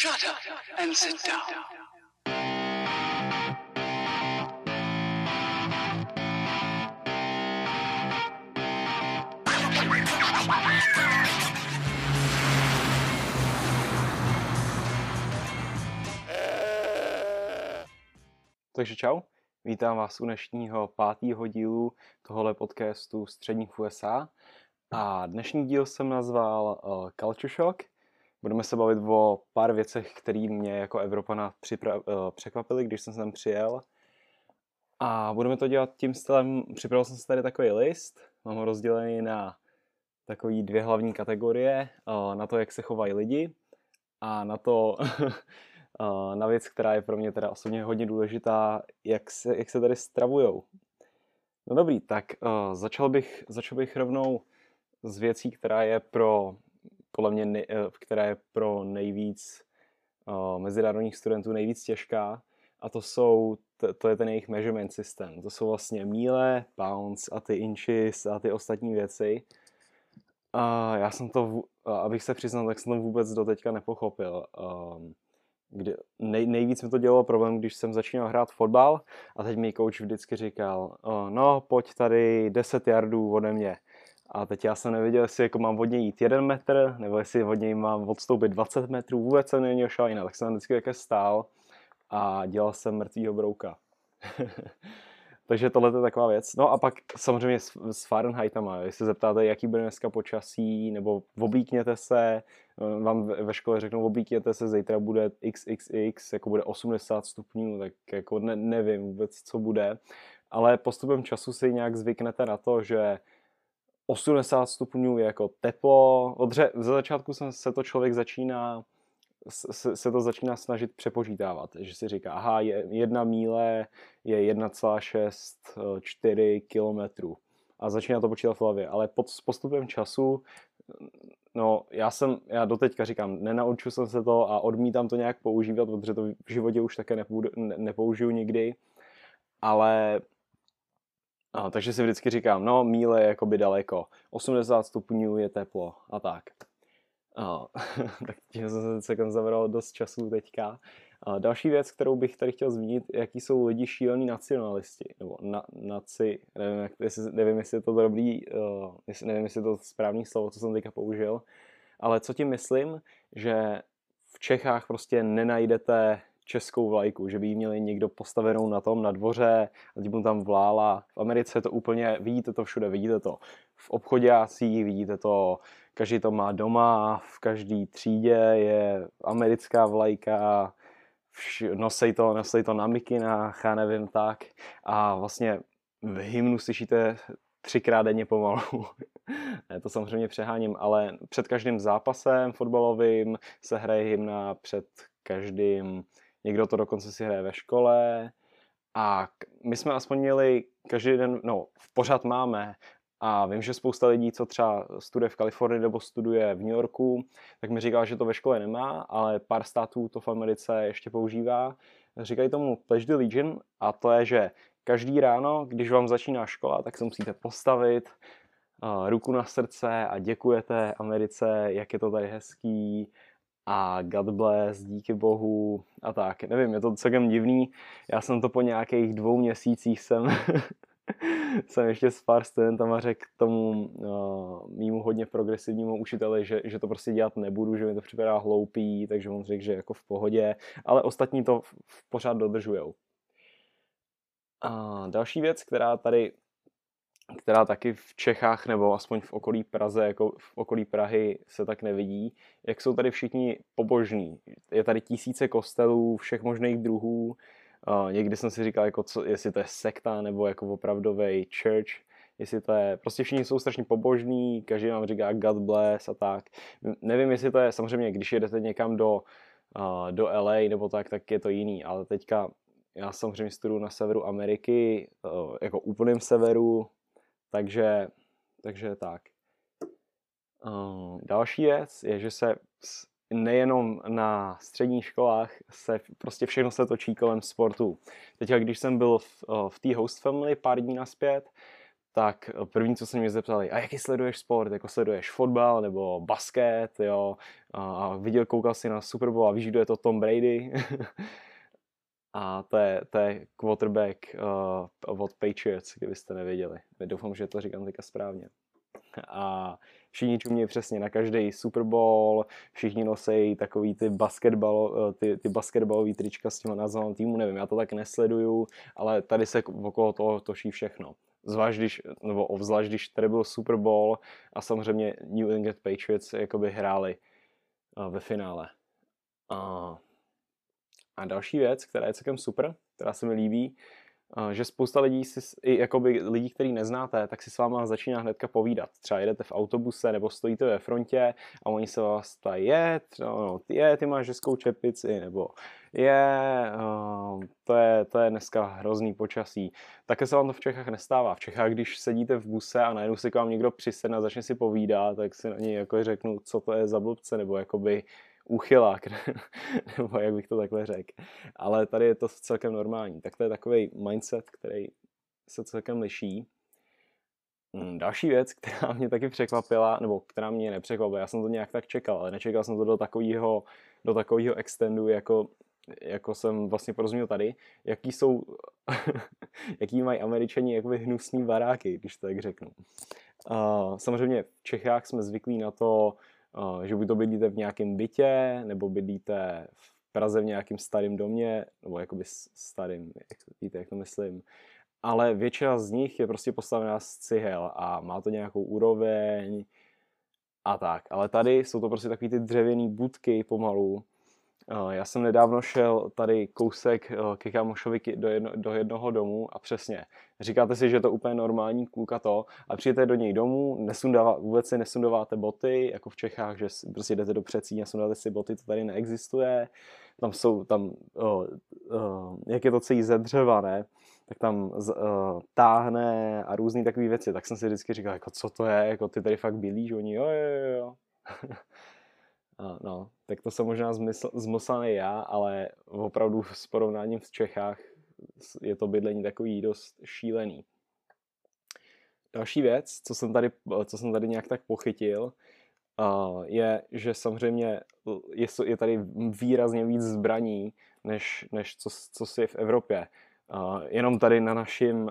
Shut up and sit down. Takže čau, vítám vás u dnešního pátého dílu tohohle podcastu Středních USA. A dnešní díl jsem nazval uh, Culture Shock. Budeme se bavit o pár věcech, které mě jako Evropana připra- uh, překvapily, když jsem sem přijel. A budeme to dělat tím stylem, připravil jsem si tady takový list, mám ho rozdělený na takový dvě hlavní kategorie, uh, na to, jak se chovají lidi a na to, Uh, na věc, která je pro mě teda osobně hodně důležitá, jak se, jak se tady stravujou. No dobrý, tak začal, bych, začal bych rovnou z věcí, která je pro, podle mě, uh, která je pro nejvíc uh, mezinárodních studentů nejvíc těžká a to jsou, to, to je ten jejich measurement systém. To jsou vlastně míle, pounds a ty inches a ty ostatní věci. A já jsem to, abych se přiznal, tak jsem to vůbec do teďka nepochopil. Um, kdy nej, nejvíc mi to dělalo problém, když jsem začínal hrát fotbal a teď mi coach vždycky říkal, no pojď tady 10 yardů ode mě. A teď já jsem nevěděl, jestli jako mám od něj jít 1 metr, nebo jestli od něj mám odstoupit 20 metrů, vůbec jsem neměl šajna, tak jsem vždycky také stál a dělal jsem mrtvýho brouka. Takže tohle je taková věc. No a pak samozřejmě s, s Fahrenheitama, jestli se zeptáte, jaký bude dneska počasí, nebo oblíkněte se, vám ve škole řeknou, oblíkněte se, zítra bude XXX, jako bude 80 stupňů, tak jako ne, nevím vůbec, co bude. Ale postupem času si nějak zvyknete na to, že 80 stupňů je jako teplo. Odře, ze začátku se to člověk začíná se, se to začíná snažit přepočítávat, že si říká, aha, je, jedna míle je 1,64 kilometrů a začíná to počítat v hlavě, ale pod, s postupem času, no já jsem, já doteďka říkám, nenaučil jsem se to a odmítám to nějak používat, protože to v životě už také ne, nepoužiju nikdy, ale a, takže si vždycky říkám, no míle je jakoby daleko, 80 stupňů je teplo a tak. Uh, tak tím jsem se zabral dost času teďka. Uh, další věc, kterou bych tady chtěl zmínit, jaký jsou lidi šílení nacionalisti, nebo na, naci, nevím, jak, jestli, nevím, jestli je to dobrý, uh, jestli, nevím, jestli je to správný slovo, co jsem teďka použil, ale co tím myslím, že v Čechách prostě nenajdete českou vlajku, že by ji měli někdo postavenou na tom, na dvoře a tím tam vlála. V Americe to úplně, vidíte to všude, vidíte to v obchodácích, vidíte to, každý to má doma, v každé třídě je americká vlajka, nosej to, nosej to na mikinách, já nevím tak. A vlastně v hymnu slyšíte třikrát denně pomalu. ne, to samozřejmě přeháním, ale před každým zápasem fotbalovým se hraje hymna, před každým někdo to dokonce si hraje ve škole. A my jsme aspoň měli každý den, no pořád máme. A vím, že spousta lidí, co třeba studuje v Kalifornii nebo studuje v New Yorku, tak mi říkal, že to ve škole nemá, ale pár států to v Americe ještě používá. Říkají tomu Pledge the Legion a to je, že každý ráno, když vám začíná škola, tak se musíte postavit, uh, ruku na srdce a děkujete Americe, jak je to tady hezký, a God bless, díky bohu a tak. Nevím, je to celkem divný. Já jsem to po nějakých dvou měsících jsem, jsem ještě s pár studentama řekl tomu uh, mýmu hodně progresivnímu učiteli, že, že to prostě dělat nebudu, že mi to připadá hloupý, takže on řekl, že jako v pohodě, ale ostatní to v, v pořád dodržujou. A další věc, která tady která taky v Čechách nebo aspoň v okolí Praze, jako v okolí Prahy se tak nevidí, jak jsou tady všichni pobožní. Je tady tisíce kostelů všech možných druhů. Uh, někdy jsem si říkal, jako co, jestli to je sekta nebo jako opravdový church, jestli to je, prostě všichni jsou strašně pobožní, každý vám říká God bless a tak. Nevím, jestli to je, samozřejmě, když jedete někam do, do LA nebo tak, tak je to jiný, ale teďka já samozřejmě studuju na severu Ameriky, jako úplném severu, takže, takže tak. Uh, další věc je, že se nejenom na středních školách se prostě všechno se točí kolem sportu. Teď, když jsem byl v, v té host family pár dní naspět, tak první, co se mě zeptali, a jaký sleduješ sport, jako sleduješ fotbal nebo basket, jo, a viděl, koukal si na Super Bowl a víš, kdo je to Tom Brady? a to je, to je quarterback uh, od Patriots, kdybyste nevěděli. Doufám, že to říkám teďka správně. A všichni čumějí přesně na každý Super Bowl, všichni nosí takový ty, basketball, eh, ty, ty basketballový trička s tím názvem týmu, nevím, já to tak nesleduju, ale tady se okolo toho točí všechno. Zvlášť když, nebo obzvlášť když tady byl Super Bowl a samozřejmě New England Patriots jakoby hráli eh, ve finále. A, a další věc, která je celkem super, která se mi líbí, že spousta lidí, si, i jakoby lidí, který neznáte, tak si s váma začíná hnedka povídat. Třeba jedete v autobuse nebo stojíte ve frontě a oni se vás ptají, je, no, je, ty máš hezkou čepici, nebo je, uh, to je, to je dneska hrozný počasí. Také se vám to v Čechách nestává. V Čechách, když sedíte v buse a najednou se k vám někdo přisedne a začne si povídat, tak si na něj jako řeknu, co to je za blbce, nebo jakoby úchylák, nebo jak bych to takhle řekl. Ale tady je to celkem normální. Tak to je takový mindset, který se celkem liší. Hmm, další věc, která mě taky překvapila, nebo která mě nepřekvapila, já jsem to nějak tak čekal, ale nečekal jsem to do takového, do takového extendu, jako, jako jsem vlastně porozuměl tady, jaký jsou, jaký mají američani jakoby hnusný baráky, když to tak řeknu. Uh, samozřejmě v Čechách jsme zvyklí na to, že buď to bydlíte v nějakém bytě, nebo bydlíte v Praze v nějakém starém domě, nebo jakoby starým, jak, víte, jak to myslím. Ale většina z nich je prostě postavená z cihel a má to nějakou úroveň a tak. Ale tady jsou to prostě takové ty dřevěné budky pomalu, Eh, já jsem nedávno šel tady kousek eh, ke kamošovi do, jedno, do jednoho domu a přesně, říkáte si, že je to úplně normální kůlka to a přijete do něj domů, nesundává, vůbec si nesundováte boty, jako v Čechách, že prostě jdete do přecí a sundáte si boty, to tady neexistuje. Tam jsou, tam, oh, oh, jak je to celý ze dřeva, ne? tak tam uh, táhne a různé takové věci. Tak jsem si vždycky říkal, jako co to je, jako ty tady fakt bylíš, oni jo, jo, jo, jo. No, tak to jsem možná zmyslel, já, ale opravdu s porovnáním v Čechách je to bydlení takový dost šílený. Další věc, co jsem tady, co jsem tady nějak tak pochytil, je, že samozřejmě je, je tady výrazně víc zbraní, než, než co, co si je v Evropě. Jenom tady na našem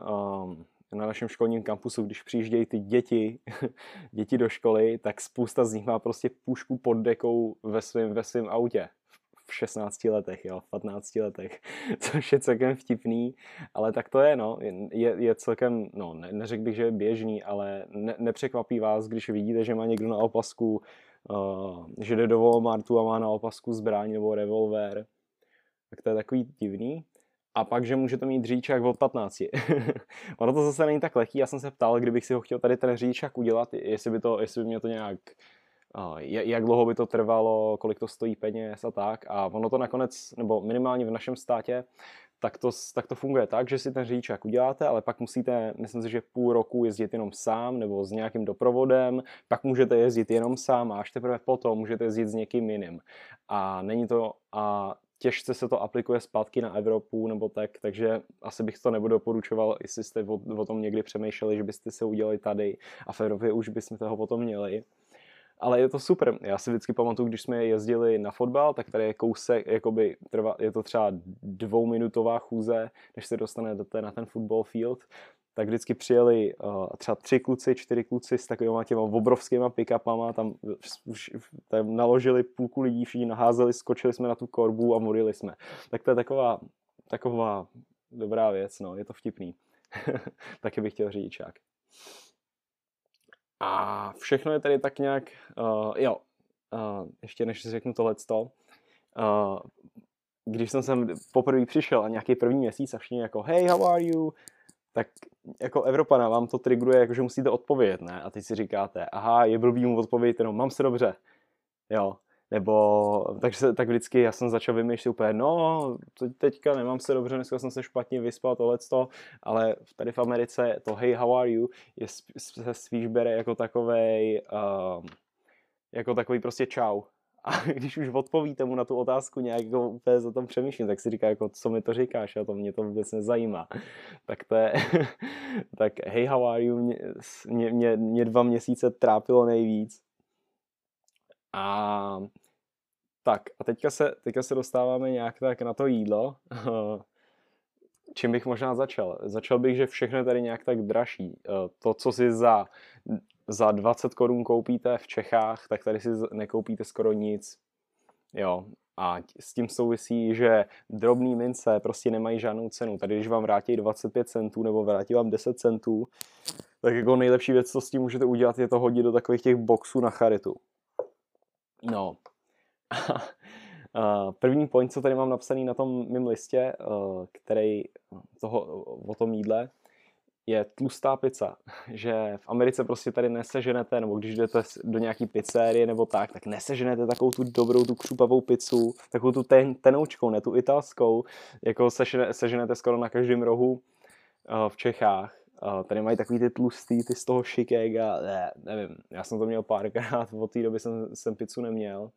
na našem školním kampusu, když přijíždějí ty děti, děti do školy, tak spousta z nich má prostě pušku pod dekou ve svém ve svým autě. V 16 letech, jo, v 15 letech, což je celkem vtipný, ale tak to je, no, je, je celkem, no, ne, neřekl bych, že je běžný, ale ne, nepřekvapí vás, když vidíte, že má někdo na opasku, uh, že jde do Walmartu a má na opasku zbraň nebo revolver, tak to je takový divný a pak, že může to mít řidičák od 15. ono to zase není tak lehký, já jsem se ptal, kdybych si ho chtěl tady ten řidičák udělat, jestli by, to, jestli by mě to nějak, jak dlouho by to trvalo, kolik to stojí peněz a tak. A ono to nakonec, nebo minimálně v našem státě, tak to, tak to funguje tak, že si ten řidičák uděláte, ale pak musíte, myslím si, že půl roku jezdit jenom sám nebo s nějakým doprovodem, pak můžete jezdit jenom sám a až teprve potom můžete jezdit s někým jiným. A není to, a těžce se to aplikuje zpátky na Evropu nebo tak, takže asi bych to nebudu doporučoval, jestli jste o, o tom někdy přemýšleli, že byste se udělali tady a v Evropě už bychom toho potom měli. Ale je to super. Já si vždycky pamatuju, když jsme jezdili na fotbal, tak tady je kousek, jakoby trvá, je to třeba dvouminutová chůze, než se dostanete na ten football field tak vždycky přijeli uh, třeba tři kluci, čtyři kluci s takovými těma obrovskýma pick-upama, tam, už, tam naložili půlku lidí, všichni naházeli, skočili jsme na tu korbu a morili jsme. Tak to je taková, taková dobrá věc, no, je to vtipný. Taky bych chtěl řidičák. A všechno je tady tak nějak, uh, jo, uh, ještě než si řeknu tohleto, uh, když jsem sem poprvé přišel a nějaký první měsíc a všichni jako hey, how are you? Tak jako Evropana vám to trigruje, jako že musíte odpovědět, ne? A teď si říkáte, aha, je blbý mu odpovědět jenom, mám se dobře, jo. Nebo, takže tak vždycky já jsem začal vymýšlet úplně, no, teďka nemám se dobře, dneska jsem se špatně vyspal, tohleto, ale tady v Americe to hey, how are you, je, se spíš bere jako takovej, um, jako takový prostě čau. A když už odpovíte mu na tu otázku nějak jako úplně za tom přemýšlím, tak si říká, jako, co mi to říkáš, a to mě to vůbec nezajímá. Tak to je, tak hey, how are you, mě, mě, mě, mě dva měsíce trápilo nejvíc. A tak, a teďka se, teďka se dostáváme nějak tak na to jídlo. Čím bych možná začal? Začal bych, že všechno je tady nějak tak dražší. To, co si za za 20 korun koupíte v Čechách, tak tady si nekoupíte skoro nic. Jo, a s tím souvisí, že drobný mince prostě nemají žádnou cenu. Tady, když vám vrátí 25 centů nebo vrátí vám 10 centů, tak jako nejlepší věc, co s tím můžete udělat, je to hodit do takových těch boxů na charitu. No. První point, co tady mám napsaný na tom mém listě, eh, který toho, o tom jídle, je tlustá pizza, že v Americe prostě tady neseženete, nebo když jdete do nějaký pizzerie nebo tak, tak neseženete takovou tu dobrou, tu křupavou pizzu, takovou tu ten, tenoučkou, ne tu italskou, jako sežene, seženete skoro na každém rohu uh, v Čechách. Uh, tady mají takový ty tlustý, ty z toho šikek ne, nevím, já jsem to měl párkrát, od té doby jsem, jsem pizzu neměl.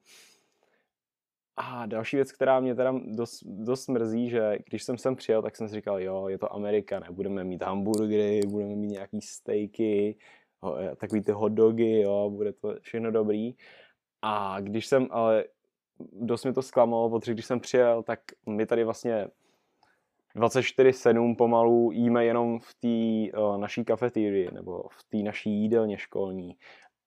A další věc, která mě teda dost, dost mrzí, že když jsem sem přijel, tak jsem si říkal, jo, je to Amerika, ne, budeme mít hamburgery, budeme mít nějaký steaky, eh, takový ty hot dogy, jo, bude to všechno dobrý. A když jsem, ale dost mi to zklamalo, protože když jsem přijel, tak my tady vlastně 24-7 pomalu jíme jenom v té uh, naší kafetérii nebo v té naší jídelně školní.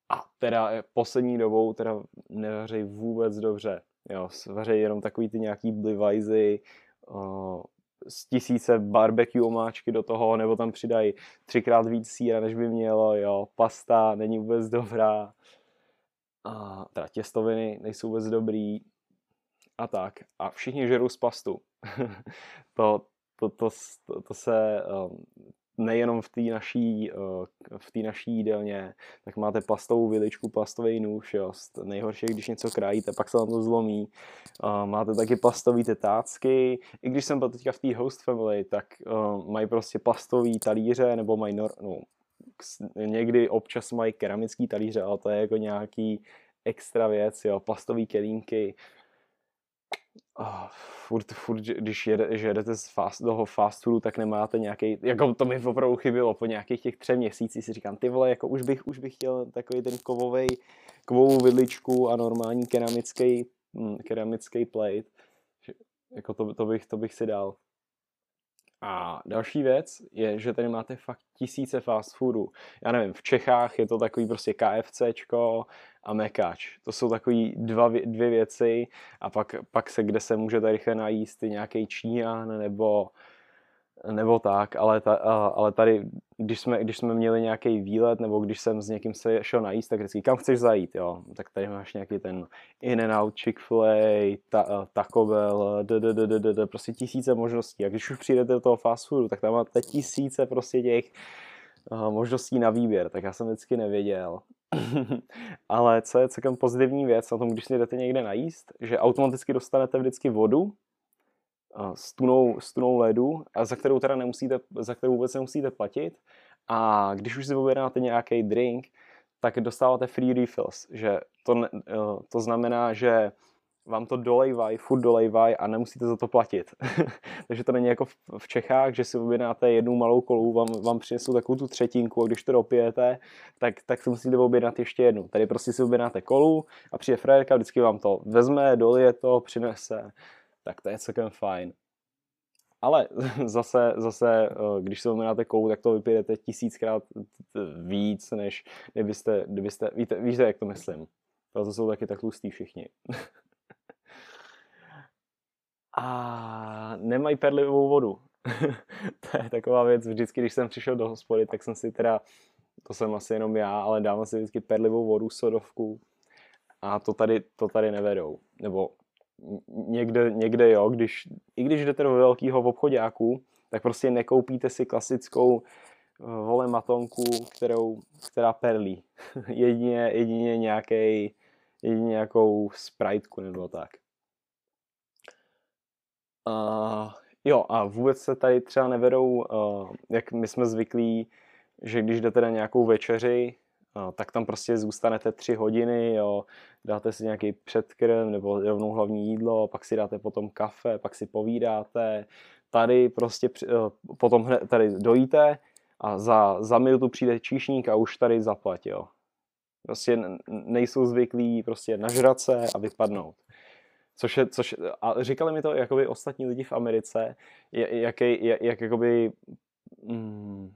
A teda poslední dobou teda nevařejí vůbec dobře. Jo, vaří jenom takový ty nějaký blivajzy, z tisíce barbecue omáčky do toho, nebo tam přidají třikrát víc síra, než by mělo, jo, pasta není vůbec dobrá, a teda těstoviny nejsou vůbec dobrý a tak. A všichni žerou z pastu. to, to, to, to, to se um, nejenom v té naší, eh, v té naší jídelně, tak máte plastovou viličku, plastový nůž, jo. Nejhorší, když něco krájíte, pak se vám to zlomí. Máte taky plastové tetácky. I když jsem byl teďka v té host family, tak uh, mají prostě plastové talíře, nebo mají nor- no, někdy občas mají keramický talíře, ale to je jako nějaký extra věc, jo, plastové kelímky, oh, furt, furt, když jede, že jedete z fast, toho fast foodu, tak nemáte nějaký, jako to mi opravdu chybilo, po nějakých těch třech měsících si říkám, ty vole, jako už bych, už bych chtěl takový ten kovový, kovovou vidličku a normální keramický, hm, keramický plate, jako to, to, bych, to bych si dal. A další věc je, že tady máte fakt tisíce fast foodů. Já nevím, v Čechách je to takový prostě KFCčko a mekač. To jsou takový dva, dvě věci a pak, pak se, kde se můžete rychle najíst nějaký Číňan nebo nebo tak, ale, ta, ale tady, když jsme, když jsme měli nějaký výlet, nebo když jsem s někým se šel najíst, tak vždycky, kam chceš zajít, jo? Tak tady máš nějaký ten In-N-Out, Chick-fil-A, ta, Taco Bell, d, d, d, d, d, d, prostě tisíce možností. A když už přijdete do toho fast foodu, tak tam máte tisíce prostě těch možností na výběr, tak já jsem vždycky nevěděl. ale co je celkem pozitivní věc na tom, když si jdete někde najíst, že automaticky dostanete vždycky vodu, s tunou, s tunou ledu, a za kterou teda nemusíte, za kterou vůbec nemusíte platit. A když už si objednáte nějaký drink, tak dostáváte free refills, že to, eh, to znamená, že vám to dolejvají, furt dolejvají a nemusíte za to platit. Takže to není jako v Čechách, že si objednáte jednu malou kolu, vám, vám přinesou takovou tu třetinku a když to dopijete, tak, tak si musíte objednat ještě jednu. Tady prostě si objednáte kolu a přijde frérka, vždycky vám to vezme, dolije to, přinese tak to je celkem fajn. Ale zase, zase eh, když se uměnáte kou, tak to vypijete tisíckrát víc, než kdybyste, kdybyste víte, víte, jak to myslím. To jsou taky tak tlustí všichni. A nemají perlivou vodu. to je taková věc, vždycky, když jsem přišel do hospody, tak jsem si teda, to jsem asi jenom já, ale dával si vždycky perlivou vodu, sodovku. A to tady, to tady nevedou. Nebo někde, někde jo, když, i když jdete do velkého obchodáku, tak prostě nekoupíte si klasickou eh, vole matonku, kterou, která perlí. jedině, jedině nějaký jedině nějakou spriteku nebo tak. Uh, jo, a vůbec se tady třeba nevedou, uh, jak my jsme zvyklí, že když jdete na nějakou večeři, tak tam prostě zůstanete tři hodiny, jo, dáte si nějaký předkrm nebo rovnou hlavní jídlo, pak si dáte potom kafe, pak si povídáte, tady prostě eh, potom hned tady dojíte a za, za minutu přijde číšník a už tady zaplatí. Prostě nejsou zvyklí prostě nažrat se a vypadnout. Což je, což, a říkali mi to jakoby ostatní lidi v Americe, jak, jak, jak jakoby, mm,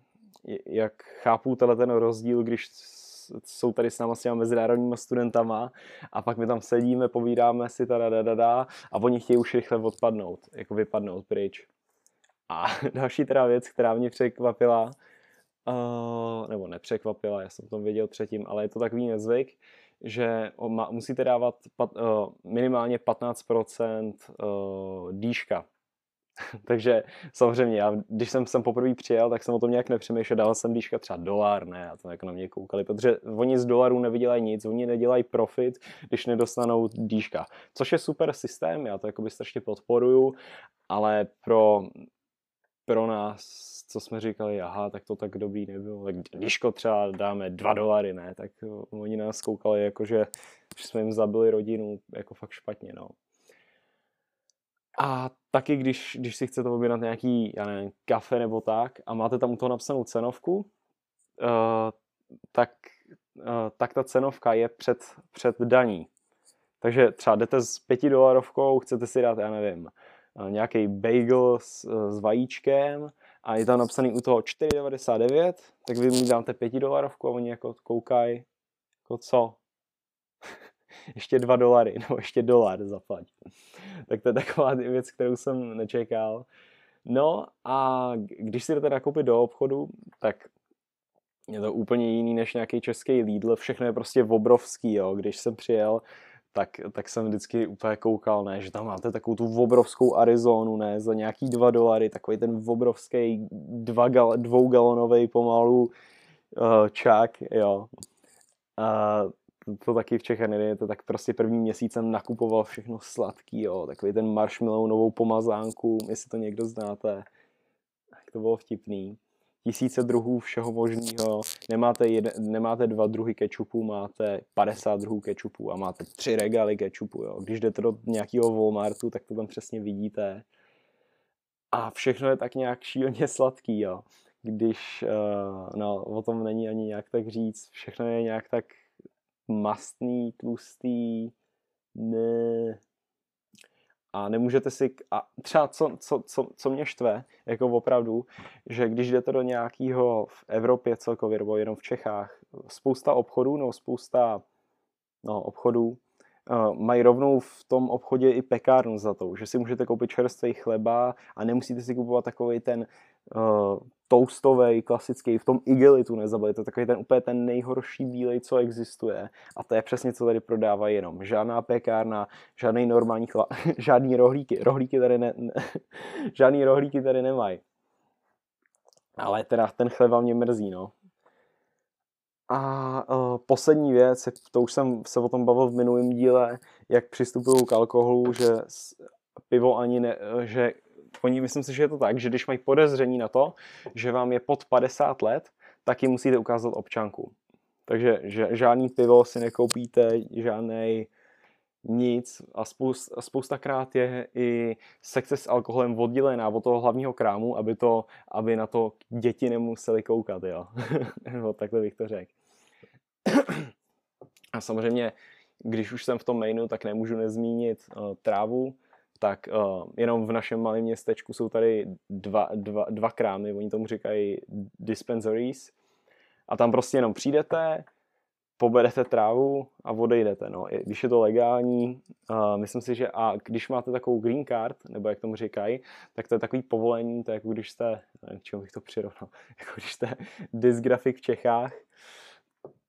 jak chápou tenhle ten rozdíl, když jsou tady s náma s těma mezinárodníma studentama a pak my tam sedíme, povídáme si tada da, da, da, a oni chtějí už rychle odpadnout, jako vypadnout pryč. A další teda věc, která mě překvapila, uh, nebo nepřekvapila, já jsem to věděl předtím, ale je to takový nezvyk, že musíte dávat pat, uh, minimálně 15% uh, dýška. Takže samozřejmě, já, když jsem sem poprvé přijel, tak jsem o tom nějak nepřemýšlel, dal jsem dýška třeba dolar, ne, a to jako na mě koukali, protože oni z dolarů nevydělají nic, oni nedělají profit, když nedostanou dýška. Což je super systém, já to jakoby strašně podporuju, ale pro, pro nás co jsme říkali, aha, tak to tak dobrý nebylo. Tak Liško třeba dáme dva dolary, ne, tak oni nás koukali jako, že, že jsme jim zabili rodinu, jako fakt špatně, no. A taky, když, když si chcete objednat nějaký, já nevím, kafe nebo tak a máte tam u toho napsanou cenovku, uh, tak, uh, tak ta cenovka je před, před daní. Takže třeba jdete s pěti dolarovkou, chcete si dát, já nevím, nějaký bagel s, s vajíčkem a je tam napsaný u toho 4,99, tak vy mi dáte 5 dolarovku a oni jako koukají, jako co? Ještě 2 dolary, nebo ještě dolar zaplať. tak to je taková věc, kterou jsem nečekal. No a když si jdete nakoupit do obchodu, tak je to úplně jiný než nějaký český Lidl, všechno je prostě obrovský, jo. Když jsem přijel, tak, tak jsem vždycky úplně koukal, ne, že tam máte takovou tu obrovskou Arizonu, ne, za nějaký dva dolary, takový ten obrovský dva gal, dvougalonový pomalu uh, čák, jo. A to, taky v Čechách nejde, to tak prostě první měsíc jsem nakupoval všechno sladký, jo, takový ten marshmallow novou pomazánku, jestli to někdo znáte, tak to bylo vtipný tisíce druhů všeho možného. Nemáte, nemáte dva druhy kečupu, máte 50 druhů kečupu a máte tři regály kečupu. Jo. Když jdete do nějakého Walmartu, tak to tam přesně vidíte. A všechno je tak nějak šíleně sladký, jo. Když, uh, no, o tom není ani nějak tak říct, všechno je nějak tak mastný, tlustý, ne, a nemůžete si, a třeba co, co, co, co mě štve, jako opravdu, že když jdete do nějakého v Evropě celkově, nebo jenom v Čechách, spousta obchodů, no spousta no, obchodů, mají rovnou v tom obchodě i pekárnu za to, že si můžete koupit čerstvý chleba a nemusíte si kupovat takový ten uh, toastový, klasický, v tom igelitu je takový ten úplně ten nejhorší bílej, co existuje. A to je přesně, co tady prodávají jenom. Žádná pekárna, žádný normální chla, žádný rohlíky. Rohlíky tady ne, ne žádný rohlíky tady nemají. Ale teda ten chleba mě mrzí, no. A uh, poslední věc, to už jsem se o tom bavil v minulém díle, jak přistupují k alkoholu, že pivo ani ne, že oni myslím si, že je to tak, že když mají podezření na to, že vám je pod 50 let, tak jim musíte ukázat občanku. Takže žádný pivo si nekoupíte, žádný nic a, spoust, a spoustakrát je i sekce s alkoholem oddělená od toho hlavního krámu, aby, to, aby na to děti nemuseli koukat, jo. takhle bych to řekl. A samozřejmě, když už jsem v tom mainu, tak nemůžu nezmínit uh, trávu, tak uh, jenom v našem malém městečku jsou tady dva, dva, dva krámy, oni tomu říkají dispensaries a tam prostě jenom přijdete, poberete trávu a odejdete. No. Když je to legální, uh, myslím si, že a když máte takovou green card, nebo jak tomu říkají, tak to je takový povolení, to je jako když jste, nevím, čemu bych to přirovnal, jako když jste dysgrafik v Čechách,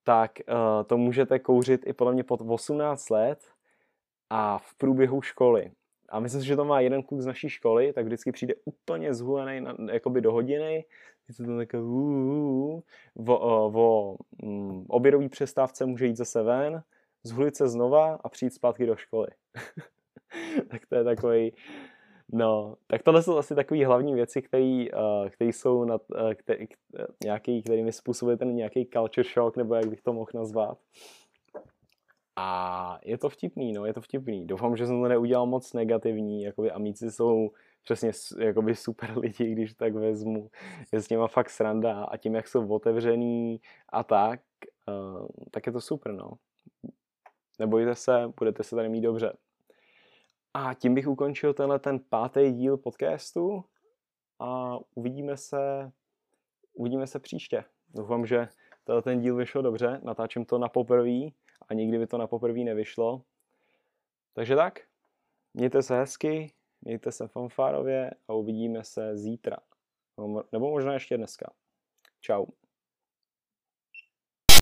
tak uh, to můžete kouřit i podle mě pod 18 let a v průběhu školy. A myslím si, že to má jeden kluk z naší školy, tak vždycky přijde úplně zhulený na, jakoby do hodiny, je to tam takové o, o um, obědový přestávce může jít zase ven, zhulit se znova a přijít zpátky do školy. tak to je takový No, tak tohle jsou asi takové hlavní věci, které uh, jsou na, uh, který, uh, nějaký, kterými způsobuje ten nějaký culture shock, nebo jak bych to mohl nazvat. A je to vtipný, no, je to vtipný. Doufám, že jsem to neudělal moc negativní, jakoby amici jsou přesně jakoby super lidi, když tak vezmu. Je s nima fakt sranda a tím, jak jsou otevřený a tak, uh, tak je to super, no. Nebojte se, budete se tady mít dobře. A tím bych ukončil tenhle ten pátý díl podcastu a uvidíme se, uvidíme se příště. Doufám, že tenhle ten díl vyšel dobře, natáčím to na poprvé a nikdy by to na poprvé nevyšlo. Takže tak, mějte se hezky, mějte se fanfárově a uvidíme se zítra. Nebo možná ještě dneska. Ciao.